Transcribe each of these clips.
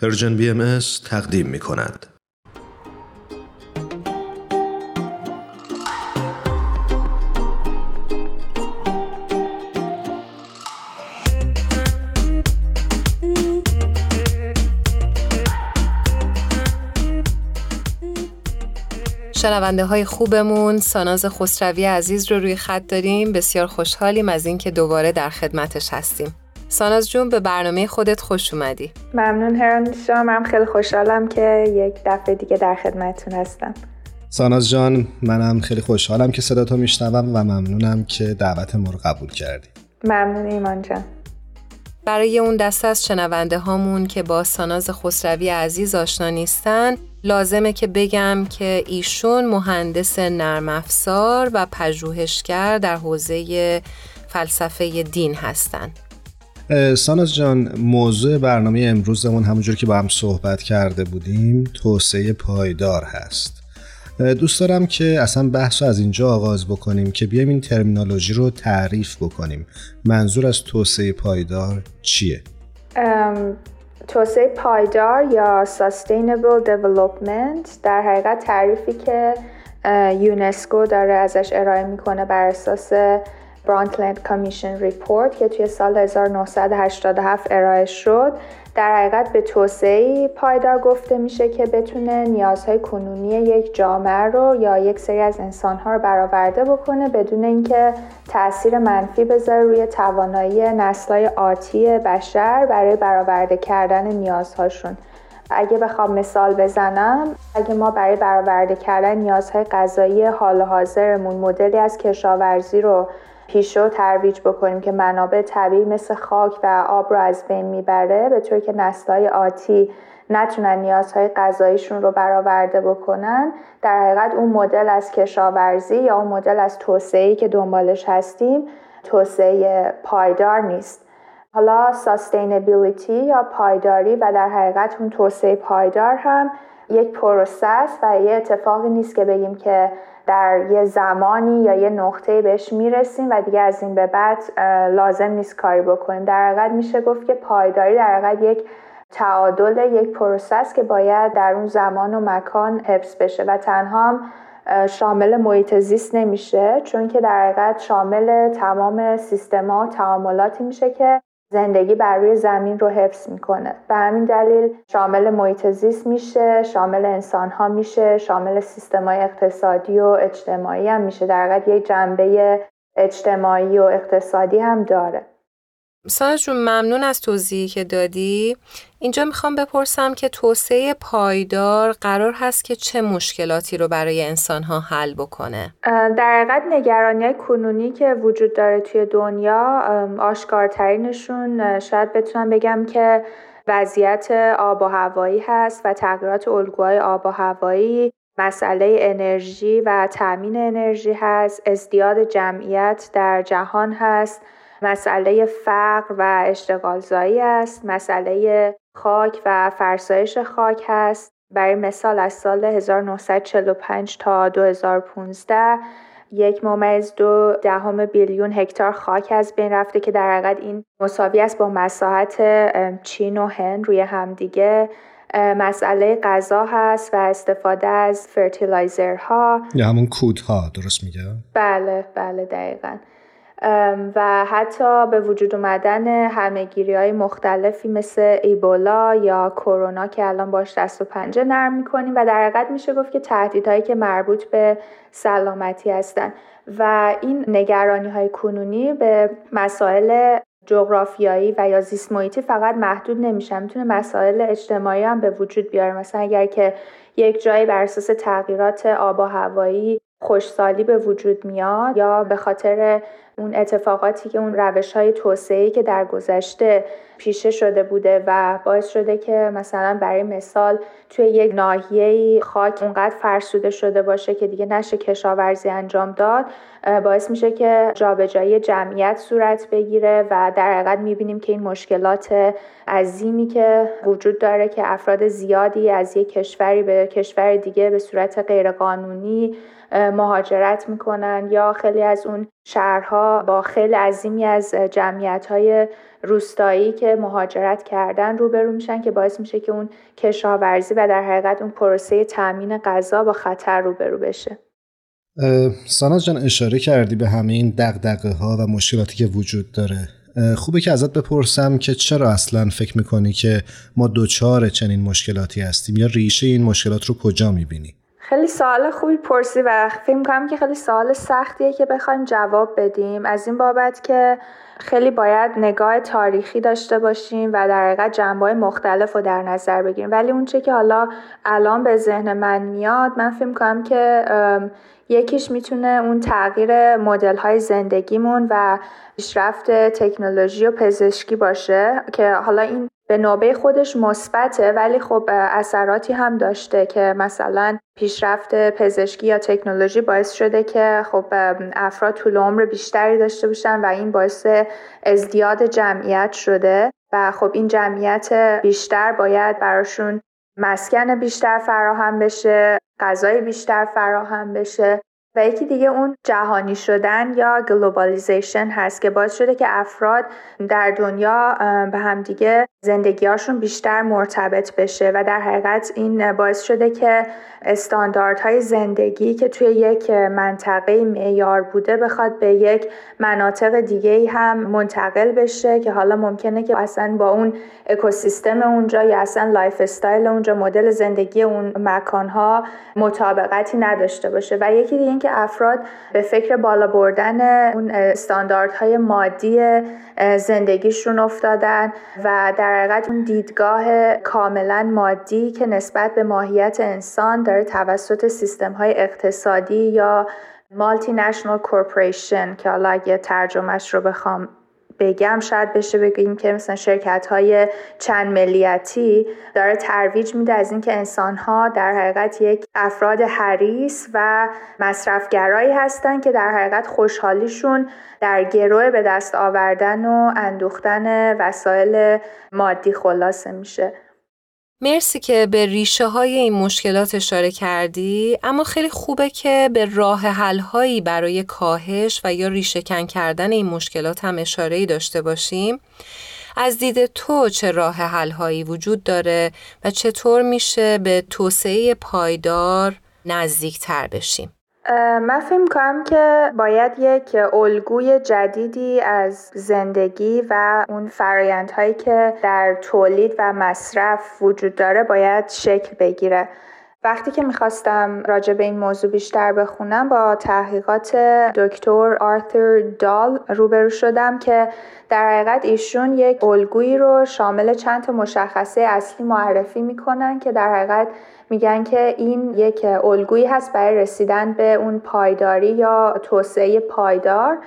پرژن بی ام تقدیم می کند. شنونده های خوبمون ساناز خسروی عزیز رو روی خط داریم بسیار خوشحالیم از اینکه دوباره در خدمتش هستیم ساناز جون به برنامه خودت خوش اومدی. ممنون هران شما من خیلی خوشحالم که یک دفعه دیگه در خدمتتون هستم. ساناز جان منم خیلی خوشحالم که صدا تو میشنوم و ممنونم که دعوت ما رو قبول کردی. ممنون ایمان جان. برای اون دسته از شنونده هامون که با ساناز خسروی عزیز آشنا نیستن لازمه که بگم که ایشون مهندس نرم افزار و پژوهشگر در حوزه فلسفه دین هستند. ساناز جان موضوع برنامه امروزمون همونجور که با هم صحبت کرده بودیم توسعه پایدار هست دوست دارم که اصلا بحث از اینجا آغاز بکنیم که بیایم این ترمینالوژی رو تعریف بکنیم منظور از توسعه پایدار چیه؟ توسعه پایدار یا Sustainable Development در حقیقت تعریفی که یونسکو داره ازش ارائه می‌کنه بر اساس برانتلند کامیشن ریپورت که توی سال 1987 ارائه شد در حقیقت به توسعه پایدار گفته میشه که بتونه نیازهای کنونی یک جامعه رو یا یک سری از انسانها رو برآورده بکنه بدون اینکه تاثیر منفی بذاره روی توانایی نسلهای آتی بشر برای برآورده کردن نیازهاشون. اگه بخوام مثال بزنم اگه ما برای برآورده کردن نیازهای غذایی حال حاضرمون مدلی از کشاورزی رو پیشو ترویج بکنیم که منابع طبیعی مثل خاک و آب رو از بین می‌بره به طوری که نسلهای آتی نتونن نیازهای غذاییشون رو برآورده بکنن. در حقیقت اون مدل از کشاورزی یا اون مدل از توسعه‌ای که دنبالش هستیم توسعه پایدار نیست. حالا sustainability یا پایداری و در حقیقت اون توسعه پایدار هم یک process و یه اتفاقی نیست که بگیم که در یه زمانی یا یه نقطه بهش می‌رسیم و دیگه از این به بعد لازم نیست کاری بکنیم. در حقیقت میشه گفت که پایداری در حقیقت یک تعادل یک process که باید در اون زمان و مکان حفظ بشه و تنها شامل محیط زیست نمیشه چون که در حقیقت شامل تمام سیستما و تعاملاتی میشه که زندگی بر روی زمین رو حفظ می‌کنه. به همین دلیل شامل محیط زیست میشه شامل انسان ها میشه شامل سیستم های اقتصادی و اجتماعی هم میشه. در حقیقت یک جنبه اجتماعی و اقتصادی هم داره. سانش جون ممنون از توضیحی که دادی. اینجا می‌خوام بپرسم که توسعه پایدار قرار هست که چه مشکلاتی رو برای انسان ها حل بکنه؟ در حقیقت نگرانی های کنونی که وجود داره توی دنیا آشکارترینشون شاید بتونم بگم که وضعیت آب و هوایی هست و تغییرات الگوهای آب و هوایی مسئله انرژی و تأمین انرژی هست ازدیاد جمعیت در جهان هست. مسئله فقر و اشتغالزایی است مسئله خاک و فرسایش خاک هست. برای مثال از سال 1945 تا 2015 یک ممیز دو دهم billion هکتار خاک از بین رفته که در حقیقت این مساوی است با مساحت چین و هند روی همدیگه. مسئله غذا هست و استفاده از fertilizer ها. یا همون کودها درست میگه؟ بله بله دقیقا. و حتی به وجود اومدن همه‌گیری های مختلفی مثل ایبولا یا کرونا که الان باش دست و پنجه نرم می‌کنیم و در حقیقت میشه گفت که تهدیدهایی که مربوط به سلامتی هستن. و این نگرانی های کنونی به مسائل جغرافیایی و یا زیست محیطی فقط محدود نمیشه می‌تونه مسائل اجتماعی هم به وجود بیاره. مثلا اگر که یک جایی بر اساس تغییرات آب و هوایی خوشسالی به وجود میاد یا به خاطر اون اتفاقاتی که اون روش های توسعه که در گذشته پیشه شده بوده و باعث شده که مثلا برای مثال توی یک ناحیه خاک اونقدر فرسوده شده باشه که دیگه نشه کشاورزی انجام داد باعث میشه که جابجایی جمعیت صورت بگیره و در حقیقت می‌بینیم که این مشکلات عظیمی که وجود داره که افراد زیادی از یک کشوری به کشور دیگه به صورت غیرقانونی مهاجرت می‌کنن یا خیلی از اون شهرها با خیلی عظیمی از جمعیت های روستایی که مهاجرت کردن روبرو میشن که باعث میشه که اون کشاورزی و در حقیقت اون پروسه تامین غذا با خطر روبرو بشه ساناز جان اشاره کردی به همه این دقدقه ها و مشکلاتی که وجود داره خوبه که ازت بپرسم که چرا اصلا فکر می‌کنی که ما دوچار چنین مشکلاتی هستیم یا ریشه این مشکلات رو کجا می‌بینی؟ خیلی سوال خوبی پرسی و فکر کنم که خیلی سوال سختیه که بخوایم جواب بدیم. از این بابت که خیلی باید نگاه تاریخی داشته باشیم و در حقیقت جنبه مختلف رو در نظر بگیریم. ولی اونچه که حالا الان به ذهن من میاد من فکر کنم که یکیش می‌تونه اون تغییر مدل های زندگیمون و پیشرفت تکنولوژی و پزشکی باشه که حالا این به نوبه خودش مثبته ولی خب اثراتی هم داشته که مثلا پیشرفت پزشکی یا تکنولوژی باعث شده که خب افراد طول عمر بیشتری داشته باشن و این باعث ازدیاد جمعیت شده و خب این جمعیت بیشتر باید براشون مسکن بیشتر فراهم بشه غذای بیشتر فراهم بشه. و یکی دیگه اون جهانی شدن یا globalization هست که باعث شده که افراد در دنیا به همدیگه زندگیهاشون بیشتر مرتبط بشه و در حقیقت این باعث شده که استانداردهای زندگی که توی یک منطقه معیار بوده بخواد به یک مناطق دیگه هم منتقل بشه که حالا ممکنه که اصلا با اون اکوسیستم اونجا یا اصلا lifestyle اونجا مدل زندگی اون مکانها مطابقتی نداشته باشه. و یکی دیگه اینکه افراد به فکر بالا بردن اون استانداردهای مادی زندگیشون افتادن و در حقیقت اون دیدگاه کاملا مادی که نسبت به ماهیت انسان داره توسط سیستم های اقتصادی یا مالتی نشنال کورپوریشن که حالا اگه ترجمهش رو بخوام بگم شاید بشه بگیم که مثلا شرکت های چند ملیتی داره ترویج میده از اینکه انسان ها در حقیقت یک افراد حریص و مصرفگرایی هستن که در حقیقت خوشحالیشون در گروه به دست آوردن و اندوختن وسایل مادی خلاصه میشه. مرسی که به ریشه های این مشکلات اشاره کردی اما خیلی خوبه که به راه حل هایی برای کاهش و یا ریشه کن کردن این مشکلات هم اشاره داشته باشیم. از دید تو چه راه حل هایی وجود داره و چطور میشه به توسعه پایدار نزدیک تر بشیم؟ من فکر کنم که باید یک الگوی جدیدی از زندگی و اون فرایندهایی که در تولید و مصرف وجود داره باید شکل بگیره. وقتی که می‌خواستم راجع به این موضوع بیشتر بخونم با تحقیقات دکتر آرثر دال روبرو شدم که در حقیقت ایشون یک الگویی رو شامل چند تا مشخصه اصلی معرفی می‌کنن که در حقیقت میگن که این یک الگویی هست برای رسیدن به اون پایداری یا توسعه پایدار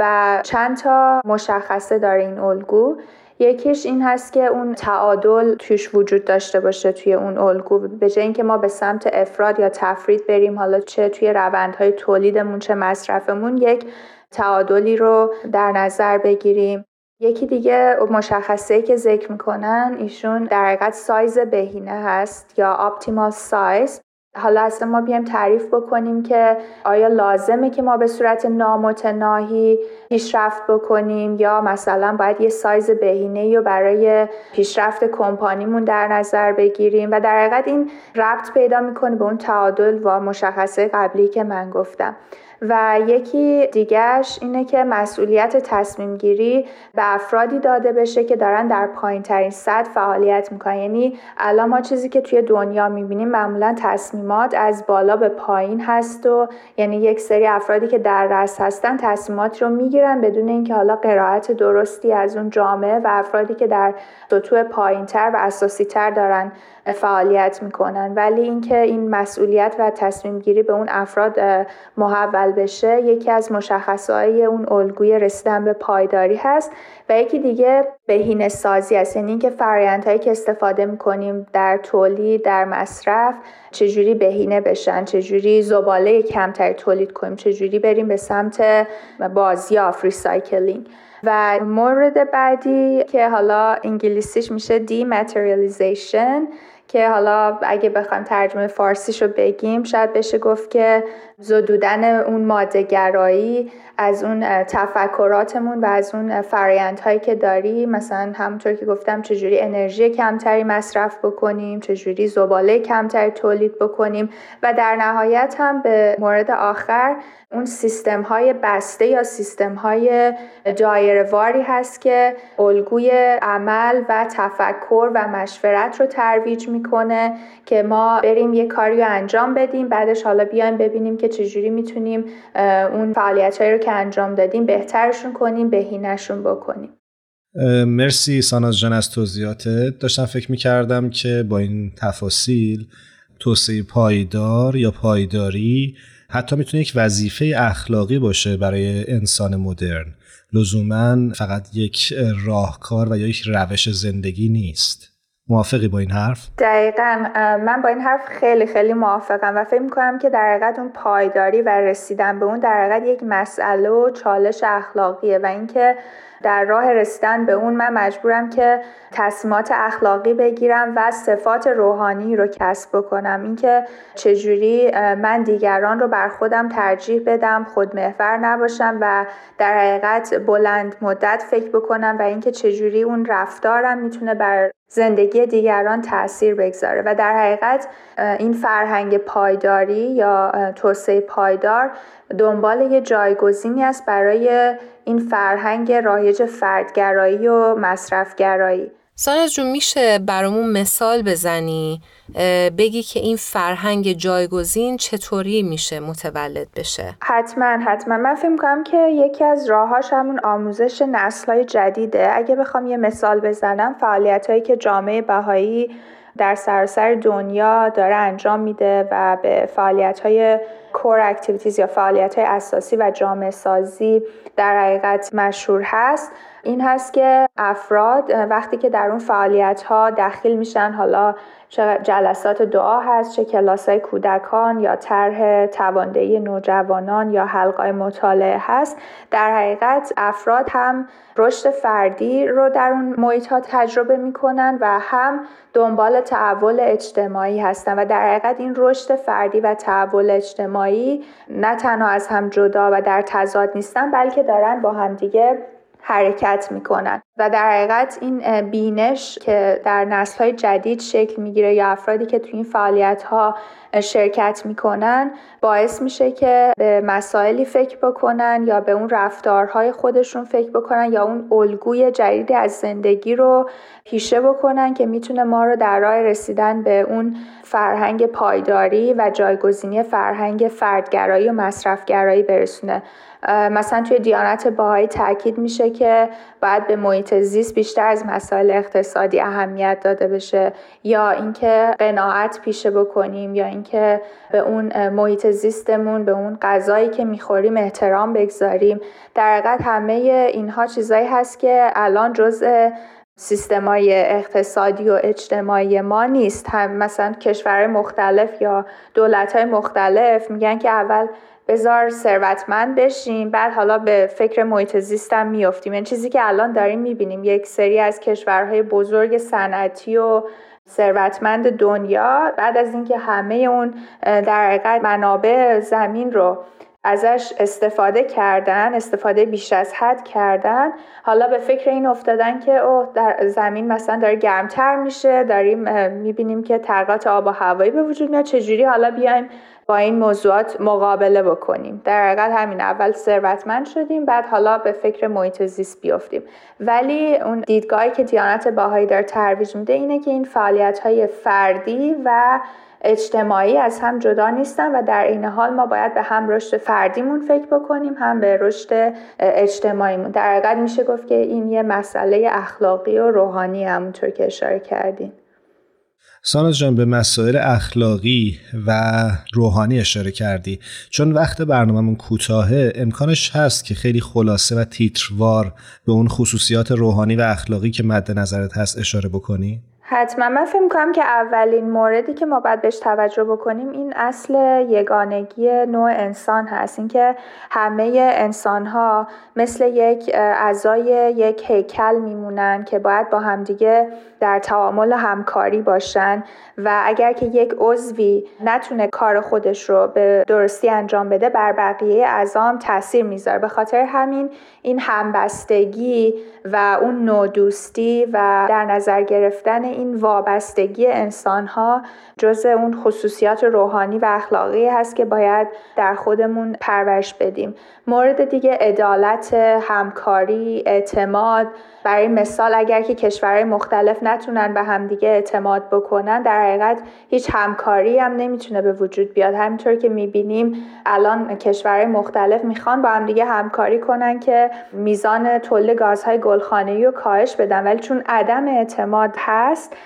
و چند تا مشخصه داره این الگو. یکیش این هست که اون تعادل توش وجود داشته باشه توی اون الگو. به جای اینکه ما به سمت افراد یا تفرید بریم حالا چه توی روندهای تولیدمون چه مصرفمون یک تعادلی رو در نظر بگیریم. یکی دیگه مشخصه که ذکر می‌کنن ایشون در حقیقت سایز بهینه هست یا اپتیمال سایز حالا اصلا ما بیایم تعریف بکنیم که آیا لازمه که ما به صورت نامتناهی پیشرفت بکنیم یا مثلا باید یه سایز بهینه رو برای پیشرفت کمپانیمون در نظر بگیریم و در حقیقت این ربط پیدا می‌کنه به اون تعادل و مشخصه قبلی که من گفتم. و یکی دیگرش اینه که مسئولیت تصمیم گیری به افرادی داده بشه که دارن در پایین ترین سطح فعالیت می‌کنن. یعنی الان ما چیزی که توی دنیا می‌بینیم معمولا تصمیمات از بالا به پایین هست و یعنی یک سری افرادی که در رس هستن تصمیمات رو می‌گیرن بدون اینکه حالا قرائت درستی از اون جامعه و افرادی که در سطوح پایین تر و اساسی تر دارن فعالیت می‌کنن. ولی اینکه این مسئولیت و تصمیم گیری به اون افراد محول بشه یکی از مشخصه‌های اون الگوی رسیدن به پایداری هست و یکی دیگه بهینه سازی است یعنی اینکه فرایندهایی که استفاده می‌کنیم در تولید در مصرف چجوری بهینه بشن چجوری زباله کمتری تولید کنیم چجوری بریم به سمت بازیافت recycling و مورد بعدی که حالا انگلیسیش میشه dematerialization که حالا اگه بخوایم ترجمه فارسیش رو بگیم شاید بشه گفت که زدودن اون مادهگرایی از اون تفکراتمون و از اون فرایندهایی که داری. مثلا همونطور که گفتم چجوری انرژی کمتری مصرف بکنیم چجوری زباله کمتری تولید بکنیم و در نهایت هم به مورد آخر اون سیستم های بسته یا سیستم های دایرواری هست که الگوی عمل و تفکر و مشورت رو ترویج می‌کنه که ما بریم یه کاری رو انجام بدیم بعدش حالا بیایم ببینیم که چجوری می‌تونیم اون فعالیت رو که انجام دادیم بهترشون کنیم بهینهشون بکنیم؟ مرسی ساناز جان از توضیحاتت. داشتم فکر می‌کردم که با این تفاصیل توسعه پایدار یا پایداری حتی می‌تونه یک وظیفه اخلاقی باشه برای انسان مدرن. لزوما فقط یک راهکار و یا یک روش زندگی نیست. موافقی با این حرف؟ دقیقا من با این حرف خیلی خیلی موافقم و فکر می‌کنم که در حقیقت اون پایداری و رسیدن به اون در حقیقت یک مسئله و چالش اخلاقیه و اینکه در راه رسیدن به اون من مجبورم که تصمیمات اخلاقی بگیرم و صفات روحانی رو کسب بکنم. اینکه چجوری من دیگران رو بر خودم ترجیح بدم خودمحور نباشم و در حقیقت بلند مدت فکر بکنم و اینکه چجوری اون رفتارم می‌تونه بر زندگی دیگران تاثیر بگذاره. و در حقیقت این فرهنگ پایداری یا توسعه پایدار دنبال یه جایگزینی است برای این فرهنگ رایج فردگرایی و مصرفگرایی. سانز جون میشه برامون مثال بزنی؟ بگی که این فرهنگ جایگزین چطوری میشه متولد بشه؟ حتما حتما. من فکر کنم که یکی از راهاش همون آموزش نسلهای جدیده. اگه بخوام یه مثال بزنم فعالیت هایی که جامعه بهایی در سراسر دنیا داره انجام میده و به فعالیت های core activities یا فعالیت های اساسی و جامعه سازی در حقیقت مشهور هست. این هست که افراد وقتی که در اون فعالیت ها دخیل میشن حالا چه جلسات دعا هست چه کلاس های کودکان یا طرح توان‌دهی نوجوانان یا حلقه‌های مطالعه هست در حقیقت افراد هم رشد فردی رو در اون محیط ها تجربه می‌کنن و هم دنبال تحول اجتماعی هستن و در حقیقت این رشد فردی و تحول اجتماعی نه تنها از هم جدا و در تضاد نیستن بلکه دارن با همدیگه حرکت می‌کنن. و در حقیقت این بینش که در نسل های جدید شکل می‌گیره یا افرادی که توی این فعالیت ها شرکت می‌کنن باعث میشه که به مسائلی فکر بکنن یا به اون رفتارهای خودشون فکر بکنن یا اون الگوی جدیدی از زندگی رو پیشه بکنن که می‌تونه ما رو در راه رسیدن به اون فرهنگ پایداری و جایگزینی فرهنگ فردگرایی و مصرفگرایی برسونه. مثلا توی دیانت باهایی تاکید میشه که باید به محیط زیست بیشتر از مسائل اقتصادی اهمیت داده بشه یا اینکه قناعت پیشه بکنیم یا اینکه به اون محیط زیستمون به اون غذایی که می‌خوریم احترام بگذاریم. در حقیقت همه اینها چیزایی هست که الان جزء سیستمای اقتصادی و اجتماعی ما نیست. هم مثلا کشورهای مختلف یا دولتهای مختلف میگن که اول بذار ثروتمند بشیم بعد حالا به فکر محیط زیستم میافتیم. این یعنی چیزی که الان داریم می‌بینیم. یک سری از کشورهای بزرگ صنعتی و ثروتمند دنیا بعد از اینکه همه اون در حقیقت منابع زمین رو ازش استفاده کردن استفاده بیش از حد کردن حالا به فکر این افتادن که او در زمین مثلا داره گرمتر میشه داریم می‌بینیم که تغییرات آب و هوایی به وجود میاد چجوری حالا بیایم با این موضوعات مقابله بکنیم. در حقیقت همین اول ثروتمند شدیم بعد حالا به فکر محیط زیست بیافتیم ولی اون دیدگاهی که دیانت باهایی داره ترویج میده اینه که این فعالیت های فردی و اجتماعی از هم جدا نیستن و در این حال ما باید به هم رشد فردیمون فکر بکنیم هم به رشد اجتماعیمون. در حقیقت میشه گفت که این یه مسئله اخلاقی و روحانی همونطور که اشاره کردیم ساناز جان به مسائل اخلاقی و روحانی اشاره کردی. چون وقت برنامهمون کوتاهه امکانش هست که خیلی خلاصه و تیتروار به اون خصوصیات روحانی و اخلاقی که مد نظرت هست اشاره بکنی؟ حتما. من فکر کنم که اولین موردی که ما باید بهش توجه بکنیم این اصل یگانگی نوع انسان هست. اینکه همه انسان ها مثل یک اعضای یک هیکل میمونن که باید با همدیگه در تعامل همکاری باشن و اگر که یک عضوی نتونه کار خودش رو به درستی انجام بده بر بقیه اعضا تاثیر می‌ذاره. به خاطر همین این همبستگی و اون نودوستی و در نظر گرفتن این وابستگی انسان ها جز اون خصوصیات روحانی و اخلاقی هست که باید در خودمون پرورش بدیم. مورد دیگه عدالت همکاری اعتماد. برای مثال اگر که کشورهای مختلف نتونن به همدیگه اعتماد بکنن در حقیقت هیچ همکاری هم نمی‌تونه به وجود بیاد. همینطور که می‌بینیم الان کشورهای مختلف می‌خوان با همدیگه همکاری کنن که میزان تولید گازهای گلخانه‌ای رو کاهش بدن. ولی چون عدم اعتماد هست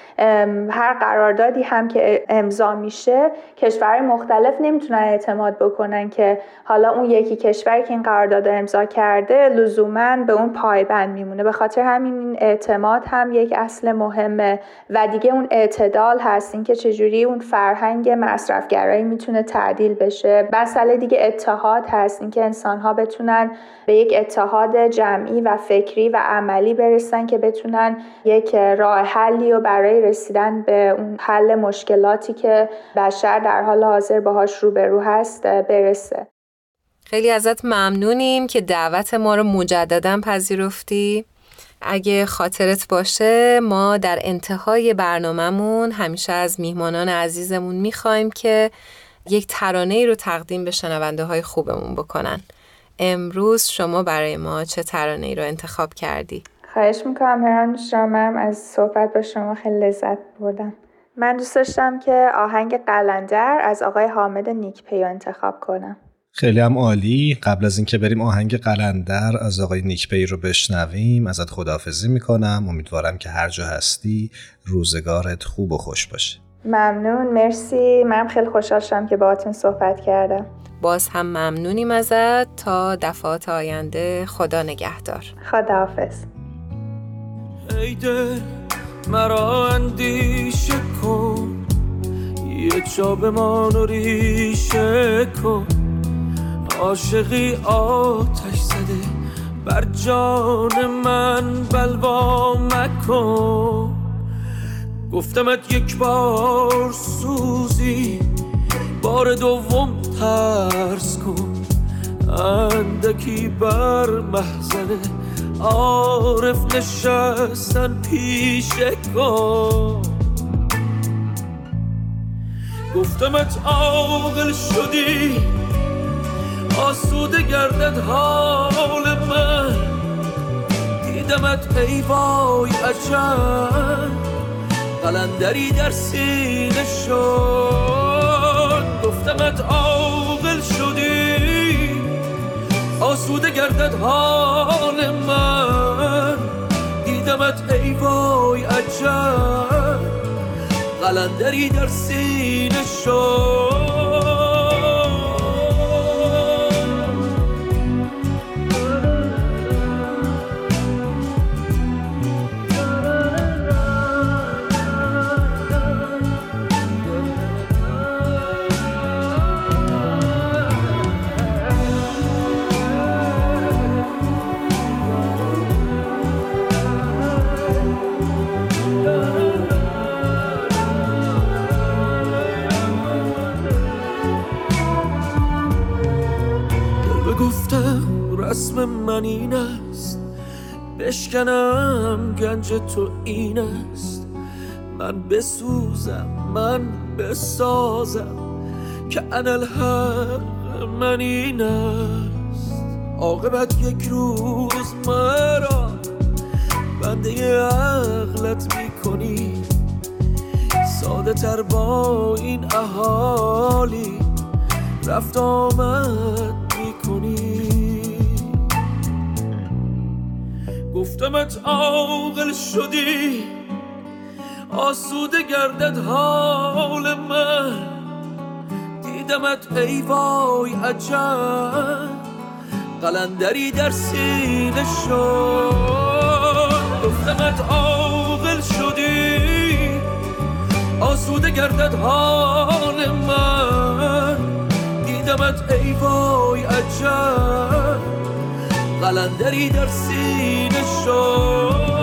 هر قراردادی هم که امضا میشه کشورهای مختلف نمی‌تونن اعتماد بکنن که حالا اون یکی کشوری که این قرارداد امضا کرده لزوما به اون پایبند میمونه. به خاطر همین این اعتماد هم یک اصل مهمه و دیگه اون اعتدال هست. اینکه چجوری اون فرهنگ مصرفگرایی می‌تونه تعدیل بشه. مسئله دیگه اتحاد هست. اینکه انسان ها بتونن به یک اتحاد جمعی و فکری و عملی برسن که بتونن یک راه حلی و برای رسیدن به اون حل مشکلاتی که بشر در حال حاضر باهاش روبرو هست برسه. خیلی ازت ممنونیم که دعوت ما رو مجددا پذیرفتی. اگه خاطرت باشه ما در انتهای برنامهمون همیشه از میهمانان عزیزمون می‌خوایم که یک ترانه ای رو تقدیم به شنونده های خوبمون بکنن. امروز شما برای ما چه ترانه ای رو انتخاب کردی؟ خواهش می‌کنم هران شما از صحبت با شما خیلی لذت بردم. من دوست داشتم که آهنگ قلندر از آقای حامد نیکپیو انتخاب کنم. خیلی هم عالی. قبل از اینکه بریم آهنگ قلندر از آقای نیکپی رو بشنویم ازت خداحافظی می‌کنم. امیدوارم که هر جا هستی روزگارت خوب و خوش باشه. ممنون. مرسی. من خیلی خوشحال شدم که باهاتون صحبت کردم. باز هم ممنونیم ازت. تا دفعات آینده خدا نگهدار. خداحافظ. ایده مرا اندیشه کن. یه جا به ما ریشه کن. عاشقی آتش زده. بر جان من بلوا مکن. گفتمت یک بار سوزی. بار دوم ترس کن. اندکی بر محزن عارف نشستن پیش کن. گفتمت عاقل شدی. آسوده گردد حال من. دیدمت ای وای عجب. قلندری در سینه شد. گفتمت عاقل شدی. آسوده گردد حال من. دیدمت ای وای عجب. قلندری در سینه شد. من این است. بشکنم گنج تو این است. من بسوزم من بسازم که انا الحق من این است. عاقبت یک روز مرا بنده عقلت می‌کنی. ساده تر با این اهالی رفت آمد گفتمت عاقل شدی. آسوده گردد حال من. دیدمت ای وای عجب. قلندری در سینه شد. گفتمت عاقل شدی. آسوده گردد حال من. دیدمت ای وای عجب. قلندری در سینه شد.